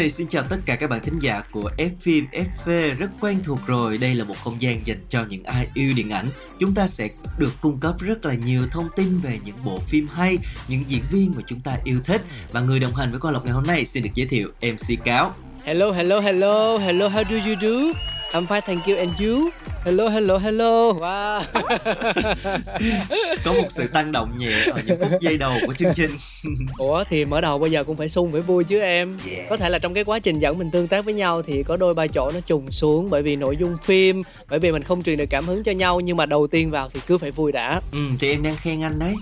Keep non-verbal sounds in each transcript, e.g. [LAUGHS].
Hi, xin chào tất cả các bạn thính giả của F phim FV rất quen thuộc rồi. Đây là một không gian dành cho những ai yêu điện ảnh. Chúng ta sẽ được cung cấp rất là nhiều thông tin về những bộ phim hay, những diễn viên mà chúng ta yêu thích. Và người đồng hành với Quang Lộc ngày hôm nay xin được giới thiệu MC Cáo. Hello, hello, hello, hello, how do you do? I'm fine, thank you, and you? Hello, hello, hello, wow Có một sự tăng động nhẹ ở những phút giây đầu của chương trình. [LAUGHS] Ủa thì mở đầu bây giờ cũng phải sung phải vui chứ em Có thể là trong cái quá trình dẫn mình tương tác với nhau thì có đôi ba chỗ nó trùng xuống Bởi vì nội dung phim, bởi vì mình không truyền được cảm hứng cho nhau Nhưng mà đầu tiên vào thì cứ phải vui đã Ừ, thì em đang khen anh đấy.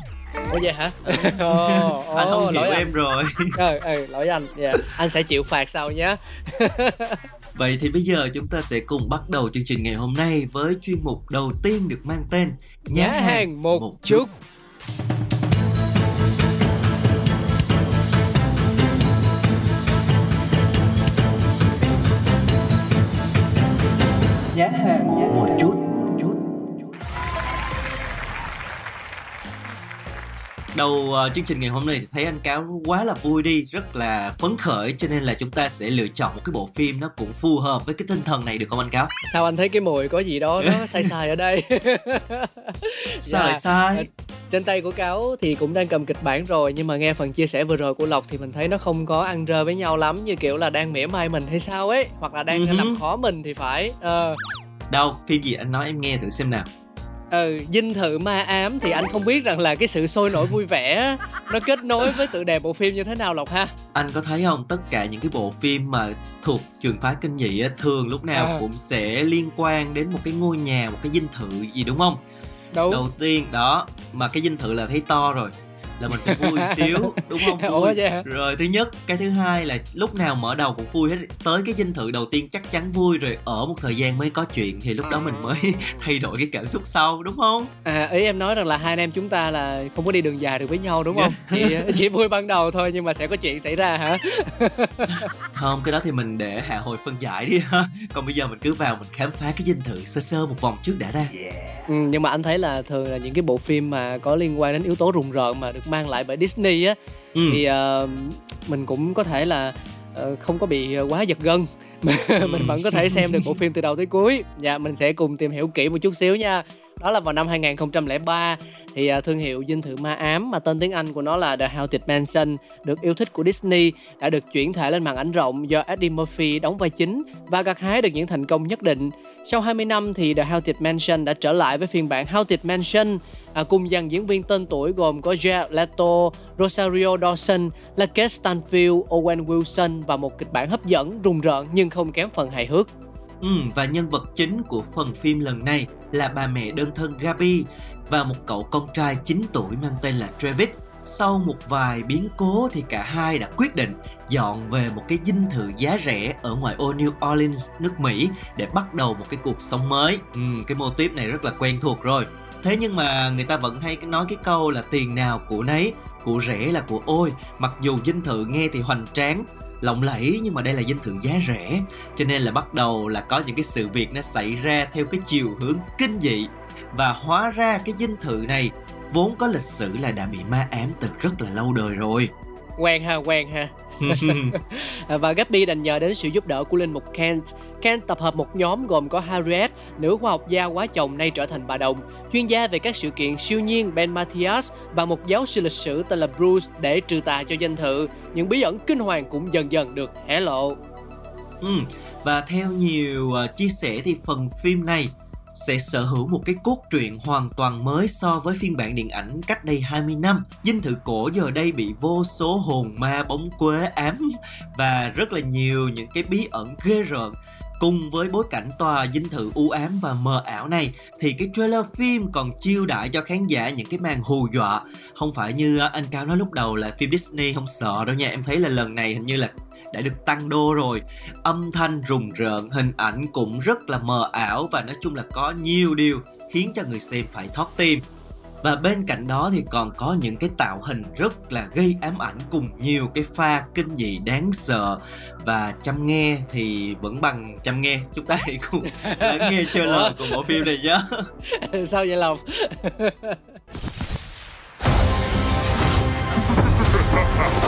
Ủa vậy hả? [LAUGHS] Ồ, anh không hiểu lỗi em rồi. Ừ, ừ, lỗi anh dạ. Anh sẽ chịu phạt sau nhé [LAUGHS] Vậy thì bây giờ chúng ta sẽ cùng bắt đầu chương trình ngày hôm nay với chuyên mục đầu tiên được mang tên Nhá hàng một chút. Nhá hàng một Đầu uh, chương trình ngày hôm nay thì thấy anh Cáo quá là vui đi, rất là phấn khởi cho nên là chúng ta sẽ lựa chọn một cái bộ phim nó cũng phù hợp với cái tinh thần này được không anh Cáo? Sao anh thấy cái mùi có gì đó nó [LAUGHS] sai sai ở đây [LAUGHS] Sao Dạ. lại sai? trên tay của cáo thì cũng đang cầm kịch bản rồi nhưng mà nghe phần chia sẻ vừa rồi của lộc thì mình thấy nó không có ăn rơ với nhau lắm như kiểu là đang mỉa mai mình hay sao ấy hoặc là đang hứ. làm khó mình thì phải ờ Đâu, phim gì anh nói em nghe thử xem nào. Ừ dinh thự ma ám thì anh không biết rằng là cái sự sôi nổi vui vẻ nó kết nối với tựa đề bộ phim như thế nào lộc ha Anh có thấy không, tất cả những cái bộ phim mà thuộc trường phái kinh dị á, thường lúc nào À. cũng sẽ liên quan đến một cái ngôi nhà, một cái dinh thự gì đúng không? đúng Đầu tiên đó, mà cái dinh thự là thấy to rồi là mình phải vui xíu đúng không? [LAUGHS] Ủa vui. vậy hả? rồi thứ nhất cái thứ hai là lúc nào mở đầu cũng vui hết. Tới cái dinh thự đầu tiên chắc chắn vui rồi ở một thời gian mới có chuyện thì lúc đó mình mới [LAUGHS] thay đổi cái cảm xúc sau đúng không? À ý em nói rằng là hai anh em chúng ta là không có đi đường dài được với nhau đúng không? Chỉ [LAUGHS] chỉ vui ban đầu thôi nhưng mà sẽ có chuyện xảy ra hả? không cái đó thì mình để hạ hồi phân giải đi ha. Còn bây giờ mình cứ vào mình khám phá cái dinh thự sơ sơ một vòng trước đã ra. Ừ, nhưng mà anh thấy là thường là những cái bộ phim mà có liên quan đến yếu tố rùng rợn mà được mang lại bởi Disney á ừ. thì ờ, mình cũng có thể là ờ, không có bị quá giật gân [LAUGHS] mình vẫn có thể xem được bộ phim từ đầu tới cuối. Dạ mình sẽ cùng tìm hiểu kỹ một chút xíu nha. Đó là vào năm 2003 thì à, thương hiệu dinh thự ma ám mà tên tiếng Anh của nó là The Haunted Mansion được yêu thích của Disney đã được chuyển thể lên màn ảnh rộng do Eddie Murphy đóng vai chính và gặt hái được những thành công nhất định. Sau 20 năm thì The Haunted Mansion đã trở lại với phiên bản Haunted Mansion à, cùng dàn diễn viên tên tuổi gồm có Jared Leto, Rosario Dawson, Lake Stanfield, Owen Wilson và một kịch bản hấp dẫn, rùng rợn nhưng không kém phần hài hước. Ừ, và nhân vật chính của phần phim lần này là bà mẹ đơn thân Gabi và một cậu con trai 9 tuổi mang tên là Travis. Sau một vài biến cố thì cả hai đã quyết định dọn về một cái dinh thự giá rẻ ở ngoại ô New Orleans, nước Mỹ để bắt đầu một cái cuộc sống mới. Ừ, cái mô típ này rất là quen thuộc rồi. Thế nhưng mà người ta vẫn hay nói cái câu là tiền nào của nấy, của rẻ là của ôi. Mặc dù dinh thự nghe thì hoành tráng, lộng lẫy, nhưng mà đây là dinh thự giá rẻ. Cho nên là bắt đầu là có những cái sự việc nó xảy ra theo cái chiều hướng kinh dị. Và hóa ra cái dinh thự này vốn có lịch sử là đã bị ma ám từ rất là lâu đời rồi. Quen ha, quen ha. [LAUGHS] À, và Gabi đành nhờ đến sự giúp đỡ của linh mục Kent. Kent tập hợp một nhóm gồm có Harriet, nữ khoa học gia quá chồng nay trở thành bà đồng, chuyên gia về các sự kiện siêu nhiên Ben Matthias và một giáo sư lịch sử tên là Bruce để trừ tà cho danh thự. Những bí ẩn kinh hoàng cũng dần dần được hé lộ. ừ. và theo nhiều ờ, chia sẻ thì phần phim này sẽ sở hữu một cái cốt truyện hoàn toàn mới so với phiên bản điện ảnh cách đây 20 năm. Dinh thự cổ giờ đây bị vô số hồn ma bóng quế ám và rất là nhiều những cái bí ẩn ghê rợn Cùng với bối cảnh tòa dinh thự u ám và mờ ảo này, thì cái trailer phim còn chiêu đãi cho khán giả những cái màn hù dọa. Không phải như à, anh Cao nói lúc đầu là phim Disney không sợ đâu nha. Em thấy là lần này hình như là đã được tăng đô rồi. Âm thanh rùng rợn hình ảnh cũng rất là mờ ảo và nói chung là có nhiều điều khiến cho người xem phải thoát tim. Và bên cạnh đó thì còn có những cái tạo hình rất là gây ám ảnh cùng nhiều cái pha kinh dị đáng sợ. Và chăm nghe thì vẫn bằng chăm nghe chúng ta hãy cùng [LAUGHS] lắng nghe trailer của bộ phim này nhé. [LAUGHS] Sao vậy lòng [LAUGHS]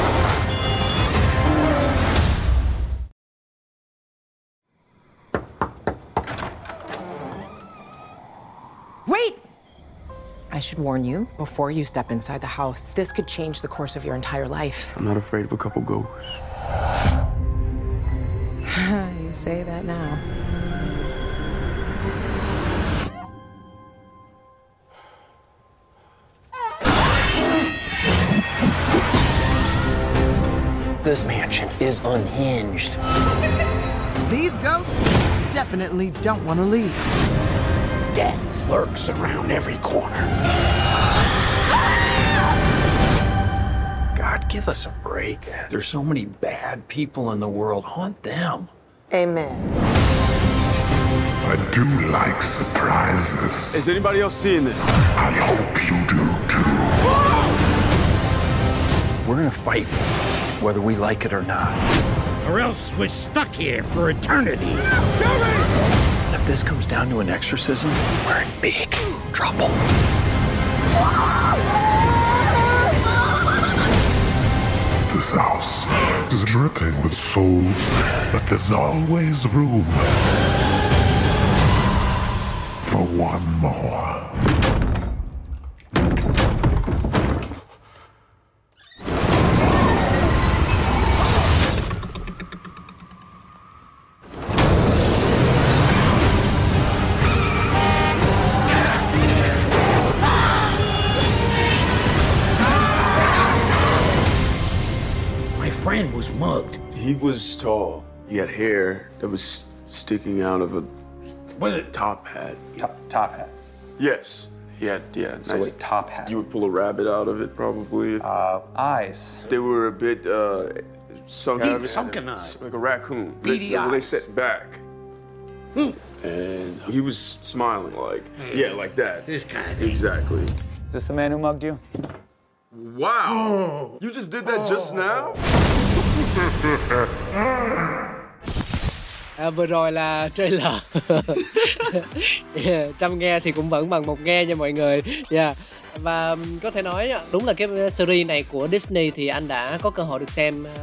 I should warn you before you step inside the house. This could change the course of your entire life. I'm not afraid of a couple ghosts. [LAUGHS] you say that now. This mansion is unhinged. These ghosts definitely don't want to leave. Death lurks around every corner. God, give us a break. There's so many bad people in the world. Haunt them. Amen. I do like surprises. Is anybody else seeing this? I hope you do too. We're gonna fight, whether we like it or not. Or else we're stuck here for eternity. This comes down to an exorcism, we're in big trouble. This house is dripping with souls, but there's always room for one more. He was tall. He had hair that was sticking out of a Was it top hat. Top, top hat. Yes. He had, yeah, So nice. a top hat. You would pull a rabbit out of it, probably. Uh, eyes. they were a bit uh, sunken. Deep sunken eyes. Like a raccoon. Beady they, When they eyes. set back. And he was smiling like, yeah, like that. This kind of Exactly. Is this the man who mugged you? Wow. You just did that just now? À, vừa rồi là trailer. [LAUGHS] Yeah, trăm nghe thì cũng vẫn bằng một nghe nha mọi người. Yeah. và um, có thể nói đúng là cái series này của Disney thì anh đã có cơ hội được xem à,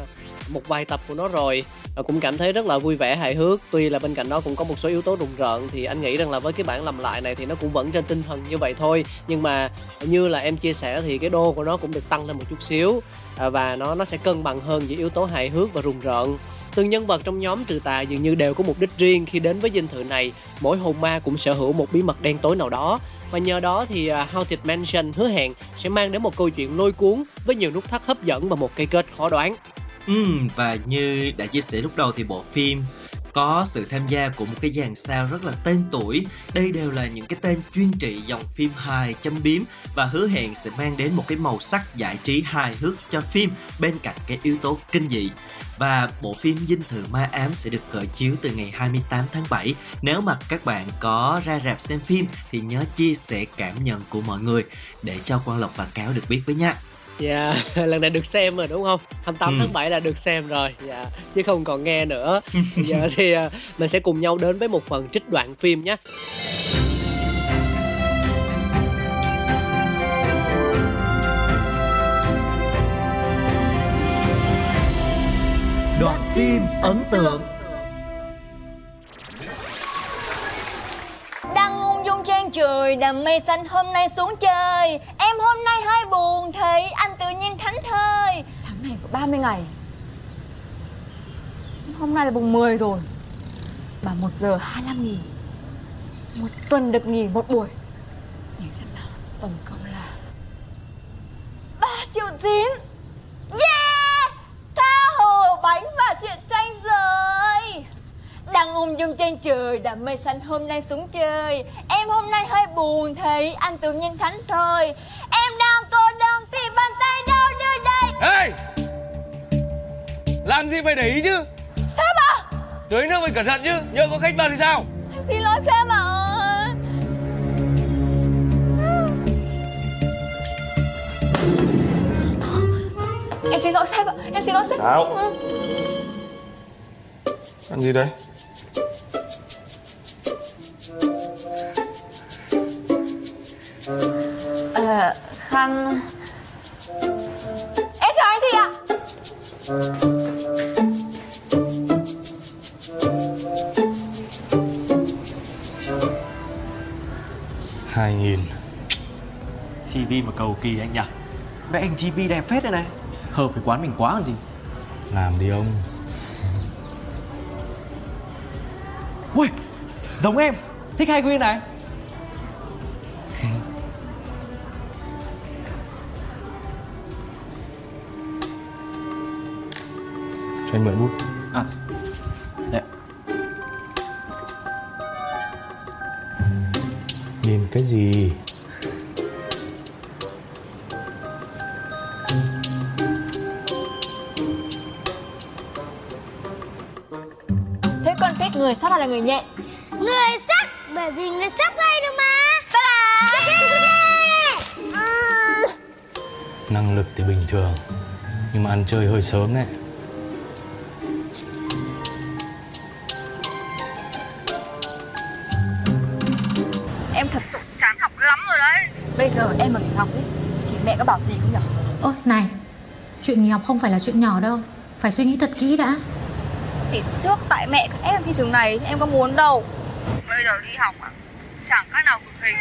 một vài tập của nó rồi. Và cũng cảm thấy rất là vui vẻ hài hước. Tuy là bên cạnh đó cũng có một số yếu tố rùng rợn thì anh nghĩ rằng là với cái bản làm lại này thì nó cũng vẫn trên tinh thần như vậy thôi. Nhưng mà như là em chia sẻ thì cái đô của nó cũng được tăng lên một chút xíu. À, và nó nó sẽ cân bằng hơn giữa yếu tố hài hước và rùng rợn. Từng nhân vật trong nhóm trừ tà dường như đều có mục đích riêng khi đến với dinh thự này. Mỗi hồn ma cũng sở hữu một bí mật đen tối nào đó. Và nhờ đó thì à, Haunted Mansion hứa hẹn sẽ mang đến một câu chuyện lôi cuốn với nhiều nút thắt hấp dẫn và một cây kết khó đoán. Ừm, và như đã chia sẻ lúc đầu thì bộ phim có sự tham gia của một cái dàn sao rất là tên tuổi. Đây đều là những cái tên chuyên trị dòng phim hài châm biếm và hứa hẹn sẽ mang đến một cái màu sắc giải trí hài hước cho phim bên cạnh cái yếu tố kinh dị. Và bộ phim Dinh thự ma ám sẽ được khởi chiếu từ ngày 28 tháng 7. Nếu mà các bạn có ra rạp xem phim thì nhớ chia sẻ cảm nhận của mọi người để cho Quang Lộc và Cáo được biết với nha. Dạ, [LAUGHS] lần này được xem rồi đúng không? 28 Ừ. tháng 7 là được xem rồi, dạ, chứ không còn nghe nữa. Giờ [LAUGHS] thì à, mình sẽ cùng nhau đến với một phần trích đoạn phim nhé. Đoạn phim ấn tượng Đang ung dung trên trời đầm mây xanh hôm nay xuống chơi Em hôm nay hơi buồn thì anh tự nhiên thánh thơi. Tháng này có 30 ngày. Hôm nay là mùng 10 rồi. Mà 1 giờ 25 nghìn. Một tuần được nghỉ một buổi. Nhìn xem nào, Tổng cộng là 3 triệu 9 Yeah! Tha hồ bánh và chuyện tranh rồi đang ung dung trên trời đám mây xanh hôm nay xuống trời Em hôm nay hơi buồn thì anh tự nhiên thánh thôi Em đang cô đơn thì bàn tay đâu đưa đây Ê Làm gì phải để ý chứ? Sếp à Tưới nước phải cẩn thận chứ Nhớ có khách vào thì sao? Em xin lỗi sếp ạ. Em xin lỗi sếp ạ Em xin lỗi sếp. Sao? Ừ. Ăn gì đấy Em chào anh chị ạ. Hai nghìn. CV mà cầu kỳ anh nhỉ? Vậy anh GP đẹp phết đây này. Hợp với quán mình quá còn gì. Làm đi ông. Ui Giống em. Thích hai Quyên này Cho anh mượn bút. À Đấy Nhìn cái gì? Thế con thích người sắc hay là người nhẹ? Người sắc Bởi vì người sắc gây được mà. Năng lực thì bình thường Nhưng mà ăn chơi hơi sớm đấy Em thật sự chán học lắm rồi đấy. Bây giờ em mà nghỉ học ấy Thì mẹ có bảo gì không nhỉ Ôi này Chuyện nghỉ học không phải là chuyện nhỏ đâu. Phải suy nghĩ thật kỹ đã. Thì trước tại mẹ các em thi trường này Em có muốn đâu. Bây giờ đi học à? Chẳng khác nào cực hình.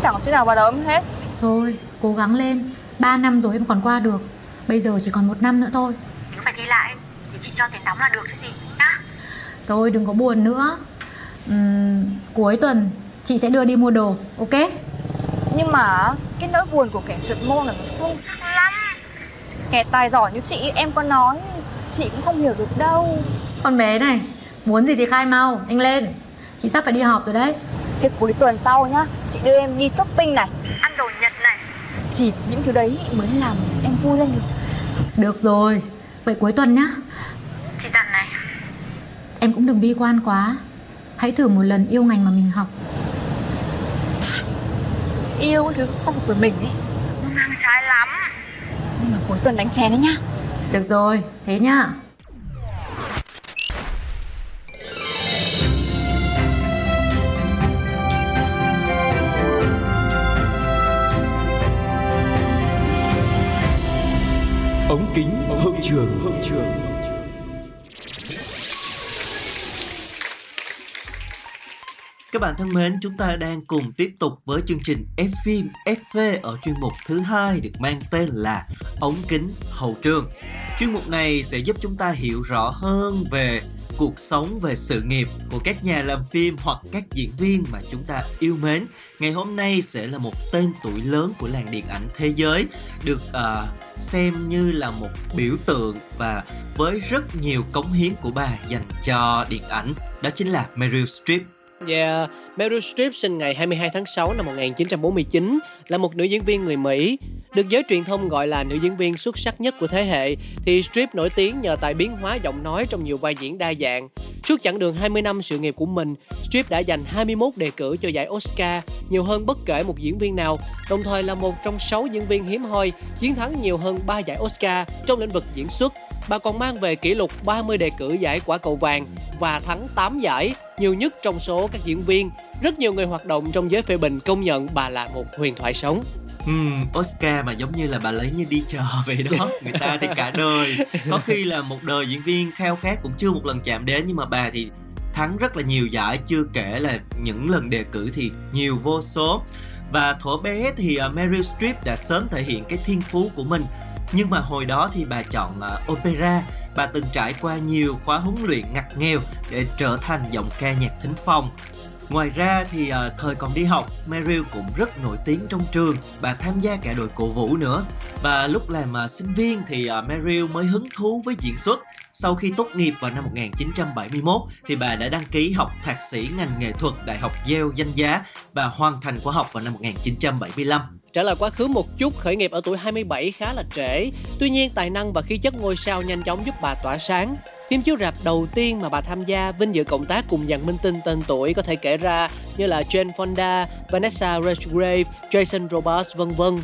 Chẳng có chuyện nào vào em hết. Thôi cố gắng lên. 3 năm rồi em còn qua được. Bây giờ chỉ còn một năm nữa thôi. Nếu phải đi lại Thì chị cho tiền đóng là được chứ gì nhá. Thôi đừng có buồn nữa. Ừm, Cuối tuần chị sẽ đưa đi mua đồ Ok? Nhưng mà cái nỗi buồn của kẻ trượt môn là nó sâu sắc lắm. Kẻ tài giỏi như chị em có nói Chị cũng không hiểu được đâu. Con bé này Muốn gì thì khai mau Nhanh lên. Chị sắp phải đi họp rồi đấy. Thế cuối tuần sau nhá Chị đưa em đi shopping này. Ăn đồ Nhật này. Chỉ những thứ đấy mới làm em vui lên được. Được rồi Vậy cuối tuần nhá. Chị dặn này. Em cũng đừng bi quan quá. Hãy thử một lần yêu ngành mà mình học Yêu cái thứ không thuộc về mình ấy. Nó ngang trái lắm. Nhưng mà cuối tuần đánh chén đấy nhá. Được rồi, thế nhá. Ống kính hậu trường hậu trường Các bạn thân mến, chúng ta đang cùng tiếp tục với chương trình F phim FV ở chuyên mục thứ hai được mang tên là Ống kính hậu trường. Chuyên mục này sẽ giúp chúng ta hiểu rõ hơn về cuộc sống về sự nghiệp của các nhà làm phim hoặc các diễn viên mà chúng ta yêu mến. Ngày hôm nay sẽ là một tên tuổi lớn của làng điện ảnh thế giới, được uh, xem như là một biểu tượng và với rất nhiều cống hiến của bà dành cho điện ảnh. Đó chính là Meryl Streep. Yeah, Meryl Streep sinh ngày 22 tháng 6 năm 1949, là một nữ diễn viên người Mỹ. Được giới truyền thông gọi là nữ diễn viên xuất sắc nhất của thế hệ, thì Streep nổi tiếng nhờ tài biến hóa giọng nói trong nhiều vai diễn đa dạng. Suốt chặng đường 20 năm sự nghiệp của mình, Streep đã giành 21 đề cử cho giải Oscar, nhiều hơn bất kể một diễn viên nào, đồng thời là một trong 6 diễn viên hiếm hoi chiến thắng nhiều hơn 3 giải Oscar trong lĩnh vực diễn xuất. Bà còn mang về kỷ lục 30 đề cử giải quả cầu vàng và thắng 8 giải, nhiều nhất trong số các diễn viên. Rất nhiều người hoạt động trong giới phê bình công nhận bà là một huyền thoại sống. Ừm, Oscar mà giống như là bà lấy như đi chờ [LAUGHS] vậy đó Người ta thì cả đời Có khi là một đời diễn viên khao khát cũng chưa một lần chạm đến Nhưng mà bà thì thắng rất là nhiều giải Chưa kể là những lần đề cử thì nhiều vô số Và thuở bé thì ờ, Meryl Streep đã sớm thể hiện cái thiên phú của mình nhưng mà hồi đó thì bà chọn uh, opera Bà từng trải qua nhiều khóa huấn luyện ngặt nghèo để trở thành giọng ca nhạc thính phong Ngoài ra thì uh, thời còn đi học, Meryl cũng rất nổi tiếng trong trường. Bà tham gia cả đội cổ vũ nữa. Và lúc làm uh, sinh viên thì uh, Meryl mới hứng thú với diễn xuất. Sau khi tốt nghiệp vào năm 1971 thì bà đã đăng ký học thạc sĩ ngành nghệ thuật Đại học Yale danh giá và hoàn thành khóa học vào năm 1975. Trở lại quá khứ một chút, khởi nghiệp ở tuổi 27 khá là trễ. Tuy nhiên, tài năng và khí chất ngôi sao nhanh chóng giúp bà tỏa sáng. Phim chiếu rạp đầu tiên mà bà tham gia vinh dự cộng tác cùng dàn minh tinh tên tuổi có thể kể ra như là Jane Fonda, Vanessa Redgrave, Jason Robards vân vân.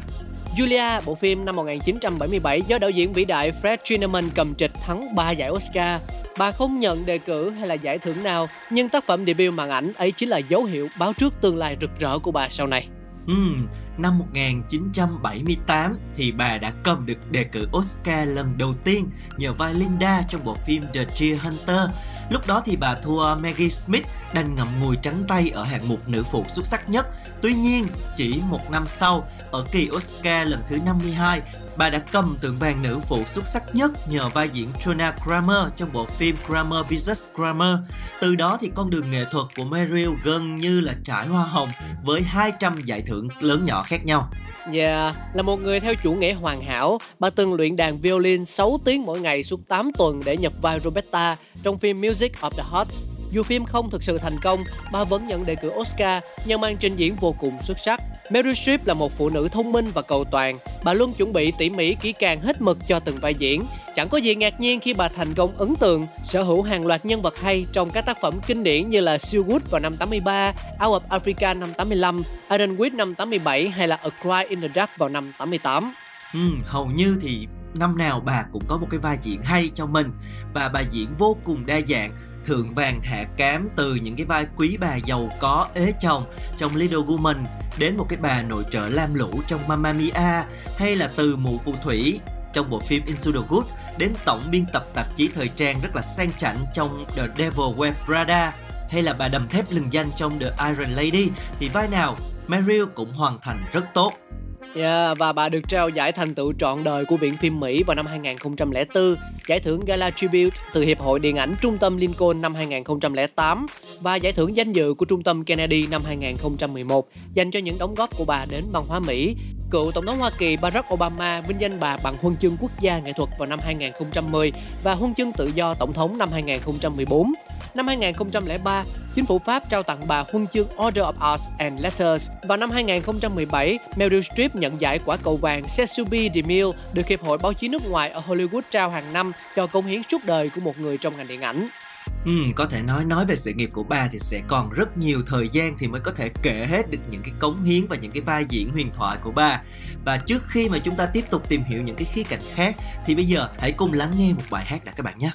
Julia, bộ phim năm 1977 do đạo diễn vĩ đại Fred Zinnemann cầm trịch thắng 3 giải Oscar. Bà không nhận đề cử hay là giải thưởng nào, nhưng tác phẩm debut màn ảnh ấy chính là dấu hiệu báo trước tương lai rực rỡ của bà sau này. Uhm, năm 1978 thì bà đã cầm được đề cử Oscar lần đầu tiên nhờ vai Linda trong bộ phim The Deer Hunter. Lúc đó thì bà thua Maggie Smith đành ngậm ngùi trắng tay ở hạng mục nữ phụ xuất sắc nhất. Tuy nhiên, chỉ một năm sau, ở kỳ Oscar lần thứ 52, bà đã cầm tượng vàng nữ phụ xuất sắc nhất nhờ vai diễn Trona Kramer trong bộ phim Kramer vs. Kramer. Từ đó thì con đường nghệ thuật của Meryl gần như là trải hoa hồng với 200 giải thưởng lớn nhỏ khác nhau. Yeah, là một người theo chủ nghĩa hoàn hảo, bà từng luyện đàn violin 6 tiếng mỗi ngày suốt 8 tuần để nhập vai Roberta trong phim Music of the Heart dù phim không thực sự thành công, bà vẫn nhận đề cử Oscar nhờ màn trình diễn vô cùng xuất sắc. Meryl Streep là một phụ nữ thông minh và cầu toàn. Bà luôn chuẩn bị tỉ mỉ kỹ càng hết mực cho từng vai diễn. Chẳng có gì ngạc nhiên khi bà thành công ấn tượng, sở hữu hàng loạt nhân vật hay trong các tác phẩm kinh điển như là Silwood vào năm 83, Out of Africa năm 85, Iron Witch năm 87 hay là A Cry in the Dark vào năm 88. Ừ, hầu như thì năm nào bà cũng có một cái vai diễn hay cho mình và bà diễn vô cùng đa dạng thượng vàng hạ cám từ những cái vai quý bà giàu có, ế chồng trong Little Woman đến một cái bà nội trợ lam lũ trong Mamma Mia hay là từ mụ phù thủy trong bộ phim Into the Good đến tổng biên tập tạp chí thời trang rất là sang chảnh trong The Devil Wears Prada hay là bà đầm thép lừng danh trong The Iron Lady thì vai nào Meryl cũng hoàn thành rất tốt. Yeah, và bà được trao giải thành tựu trọn đời của Viện phim Mỹ vào năm 2004, giải thưởng Gala Tribute từ Hiệp hội Điện ảnh Trung tâm Lincoln năm 2008 và giải thưởng danh dự của Trung tâm Kennedy năm 2011 dành cho những đóng góp của bà đến văn hóa Mỹ. Cựu Tổng thống Hoa Kỳ Barack Obama vinh danh bà bằng huân chương quốc gia nghệ thuật vào năm 2010 và huân chương tự do tổng thống năm 2014. Năm 2003, chính phủ Pháp trao tặng bà huân chương Order of Arts and Letters. Vào năm 2017, Meryl Streep nhận giải quả cầu vàng Sesame DeMille được Hiệp hội Báo chí nước ngoài ở Hollywood trao hàng năm cho công hiến suốt đời của một người trong ngành điện ảnh. Ừ, có thể nói nói về sự nghiệp của bà thì sẽ còn rất nhiều thời gian thì mới có thể kể hết được những cái cống hiến và những cái vai diễn huyền thoại của bà. Và trước khi mà chúng ta tiếp tục tìm hiểu những cái khía cạnh khác thì bây giờ hãy cùng lắng nghe một bài hát đã các bạn nhé.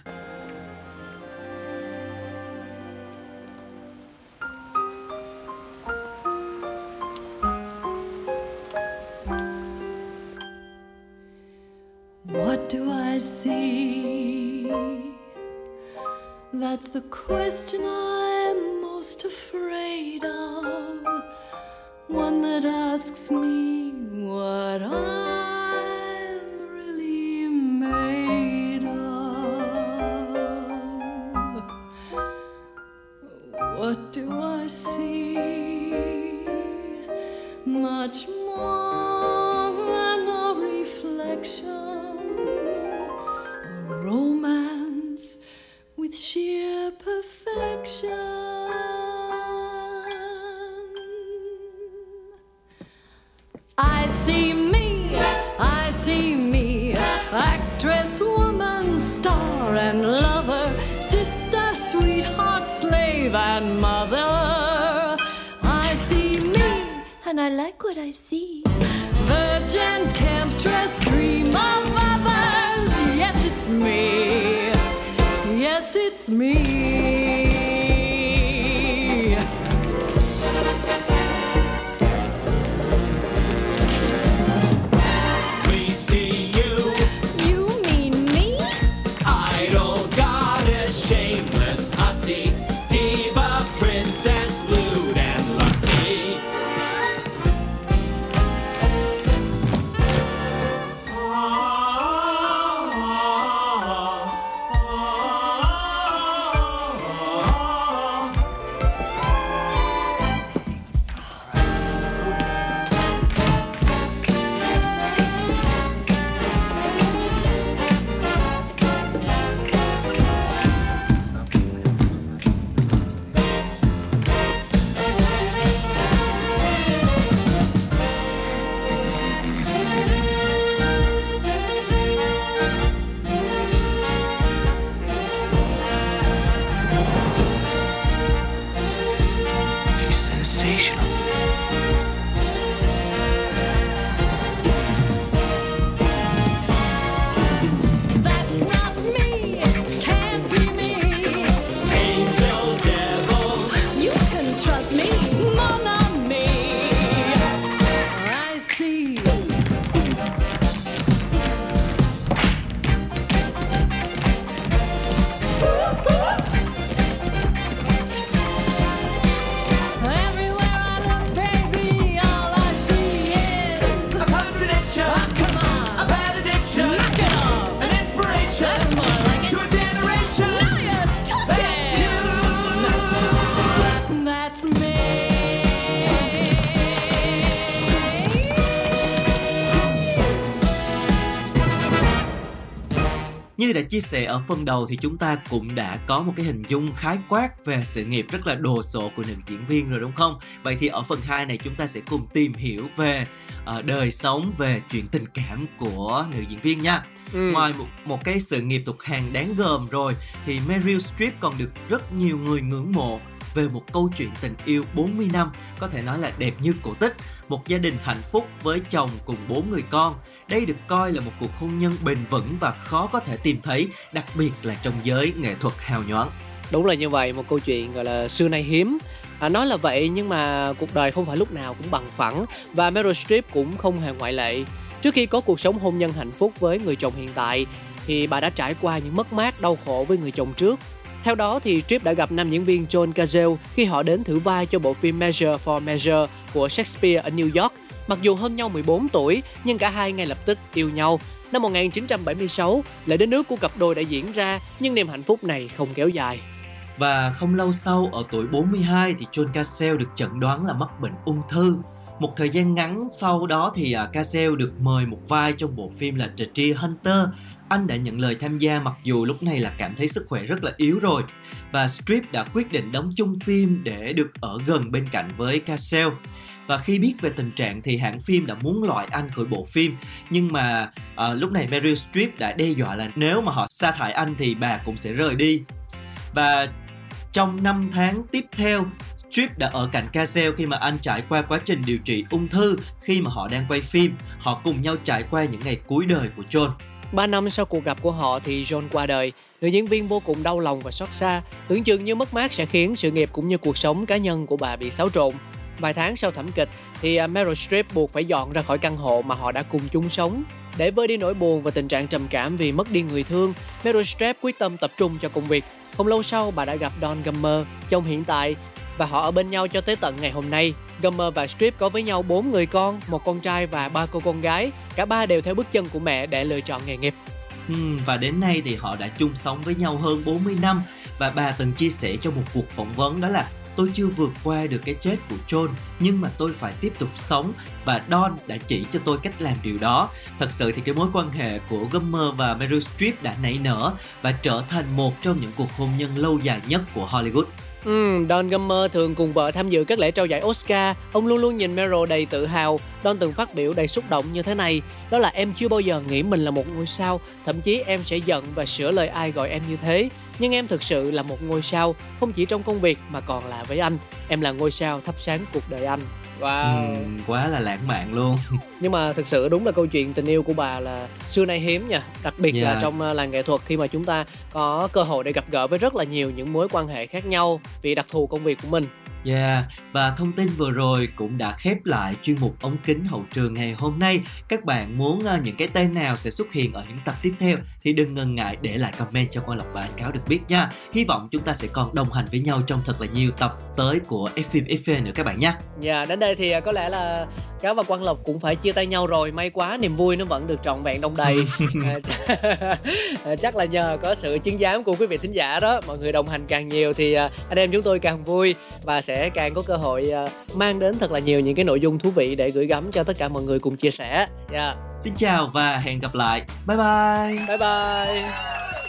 The question actress, woman, star, and lover, sister, sweetheart, slave, and mother. I see me, and I like what I see. Virgin, temptress, dream of others. Yes, it's me. Yes, it's me. sensational. Như đã chia sẻ ở phần đầu thì chúng ta cũng đã có một cái hình dung khái quát về sự nghiệp rất là đồ sộ của nữ diễn viên rồi đúng không? Vậy thì ở phần 2 này chúng ta sẽ cùng tìm hiểu về ờ, đời sống, về chuyện tình cảm của nữ diễn viên nha. Ừ. Ngoài một, một cái sự nghiệp thuộc hàng đáng gờm rồi thì Meryl Streep còn được rất nhiều người ngưỡng mộ về một câu chuyện tình yêu 40 năm có thể nói là đẹp như cổ tích một gia đình hạnh phúc với chồng cùng bốn người con đây được coi là một cuộc hôn nhân bền vững và khó có thể tìm thấy đặc biệt là trong giới nghệ thuật hào nhoáng Đúng là như vậy, một câu chuyện gọi là xưa nay hiếm. À, nói là vậy nhưng mà cuộc đời không phải lúc nào cũng bằng phẳng và Meryl Streep cũng không hề ngoại lệ. Trước khi có cuộc sống hôn nhân hạnh phúc với người chồng hiện tại thì bà đã trải qua những mất mát đau khổ với người chồng trước. Theo đó thì Trip đã gặp nam diễn viên John Cazale khi họ đến thử vai cho bộ phim Measure for Measure của Shakespeare ở New York. Mặc dù hơn nhau 14 tuổi nhưng cả hai ngay lập tức yêu nhau. Năm 1976, lễ đến nước của cặp đôi đã diễn ra nhưng niềm hạnh phúc này không kéo dài. Và không lâu sau ở tuổi 42 thì John Cazale được chẩn đoán là mắc bệnh ung thư. Một thời gian ngắn sau đó thì à, Cazale được mời một vai trong bộ phim là The Deer Hunter. Anh đã nhận lời tham gia mặc dù lúc này là cảm thấy sức khỏe rất là yếu rồi. Và Strip đã quyết định đóng chung phim để được ở gần bên cạnh với Cassel Và khi biết về tình trạng thì hãng phim đã muốn loại anh khỏi bộ phim Nhưng mà à, lúc này Meryl Streep đã đe dọa là nếu mà họ sa thải anh thì bà cũng sẽ rời đi Và trong 5 tháng tiếp theo, Strip đã ở cạnh Cassel khi mà anh trải qua quá trình điều trị ung thư khi mà họ đang quay phim. Họ cùng nhau trải qua những ngày cuối đời của John. 3 năm sau cuộc gặp của họ thì John qua đời. Nữ diễn viên vô cùng đau lòng và xót xa, tưởng chừng như mất mát sẽ khiến sự nghiệp cũng như cuộc sống cá nhân của bà bị xáo trộn. Vài tháng sau thảm kịch thì à, Meryl Streep buộc phải dọn ra khỏi căn hộ mà họ đã cùng chung sống. Để vơi đi nỗi buồn và tình trạng trầm cảm vì mất đi người thương, Meryl Streep quyết tâm tập trung cho công việc. Không lâu sau bà đã gặp Don Gummer, chồng hiện tại và họ ở bên nhau cho tới tận ngày hôm nay. Gummer và Strip có với nhau 4 người con, một con trai và ba cô con gái. Cả ba đều theo bước chân của mẹ để lựa chọn nghề nghiệp. Hmm, và đến nay thì họ đã chung sống với nhau hơn 40 năm và bà từng chia sẻ trong một cuộc phỏng vấn đó là tôi chưa vượt qua được cái chết của John nhưng mà tôi phải tiếp tục sống và Don đã chỉ cho tôi cách làm điều đó. Thật sự thì cái mối quan hệ của Gummer và Meryl Streep đã nảy nở và trở thành một trong những cuộc hôn nhân lâu dài nhất của Hollywood. Ừ, Don Gummer thường cùng vợ tham dự các lễ trao giải Oscar. Ông luôn luôn nhìn Meryl đầy tự hào. Don từng phát biểu đầy xúc động như thế này. Đó là em chưa bao giờ nghĩ mình là một ngôi sao. Thậm chí em sẽ giận và sửa lời ai gọi em như thế. Nhưng em thực sự là một ngôi sao, không chỉ trong công việc mà còn là với anh. Em là ngôi sao thắp sáng cuộc đời anh. Wow. Ừm, quá là lãng mạn luôn. [LAUGHS] Nhưng mà thực sự đúng là câu chuyện tình yêu của bà là xưa nay hiếm nha. Đặc biệt là Yeah. trong uh, làng nghệ thuật khi mà chúng ta có cơ hội để gặp gỡ với rất là nhiều những mối quan hệ khác nhau vì đặc thù công việc của mình. Yeah, và thông tin vừa rồi cũng đã khép lại chuyên mục ống kính hậu trường ngày hôm nay. Các bạn muốn ờ, những cái tên nào sẽ xuất hiện ở những tập tiếp theo thì đừng ngần ngại để lại comment cho Quang Lộc và Anh Cáo được biết nha. Hy vọng chúng ta sẽ còn đồng hành với nhau trong thật là nhiều tập tới của F phim FV nữa các bạn nhé. Dạ, đến đây thì uh, có lẽ là Cáo và Quang Lộc cũng phải chia tay nhau rồi. May quá, niềm vui nó vẫn được trọn vẹn đông đầy. [LAUGHS] À, [LAUGHS] chắc là nhờ có sự chứng giám của quý vị thính giả đó, mọi người đồng hành càng nhiều thì anh em chúng tôi càng vui và sẽ càng có cơ hội uh, mang đến thật là nhiều những cái nội dung thú vị để gửi gắm cho tất cả mọi người cùng chia sẻ. Dạ. Xin chào và hẹn gặp lại. Bye bye. Bye bye.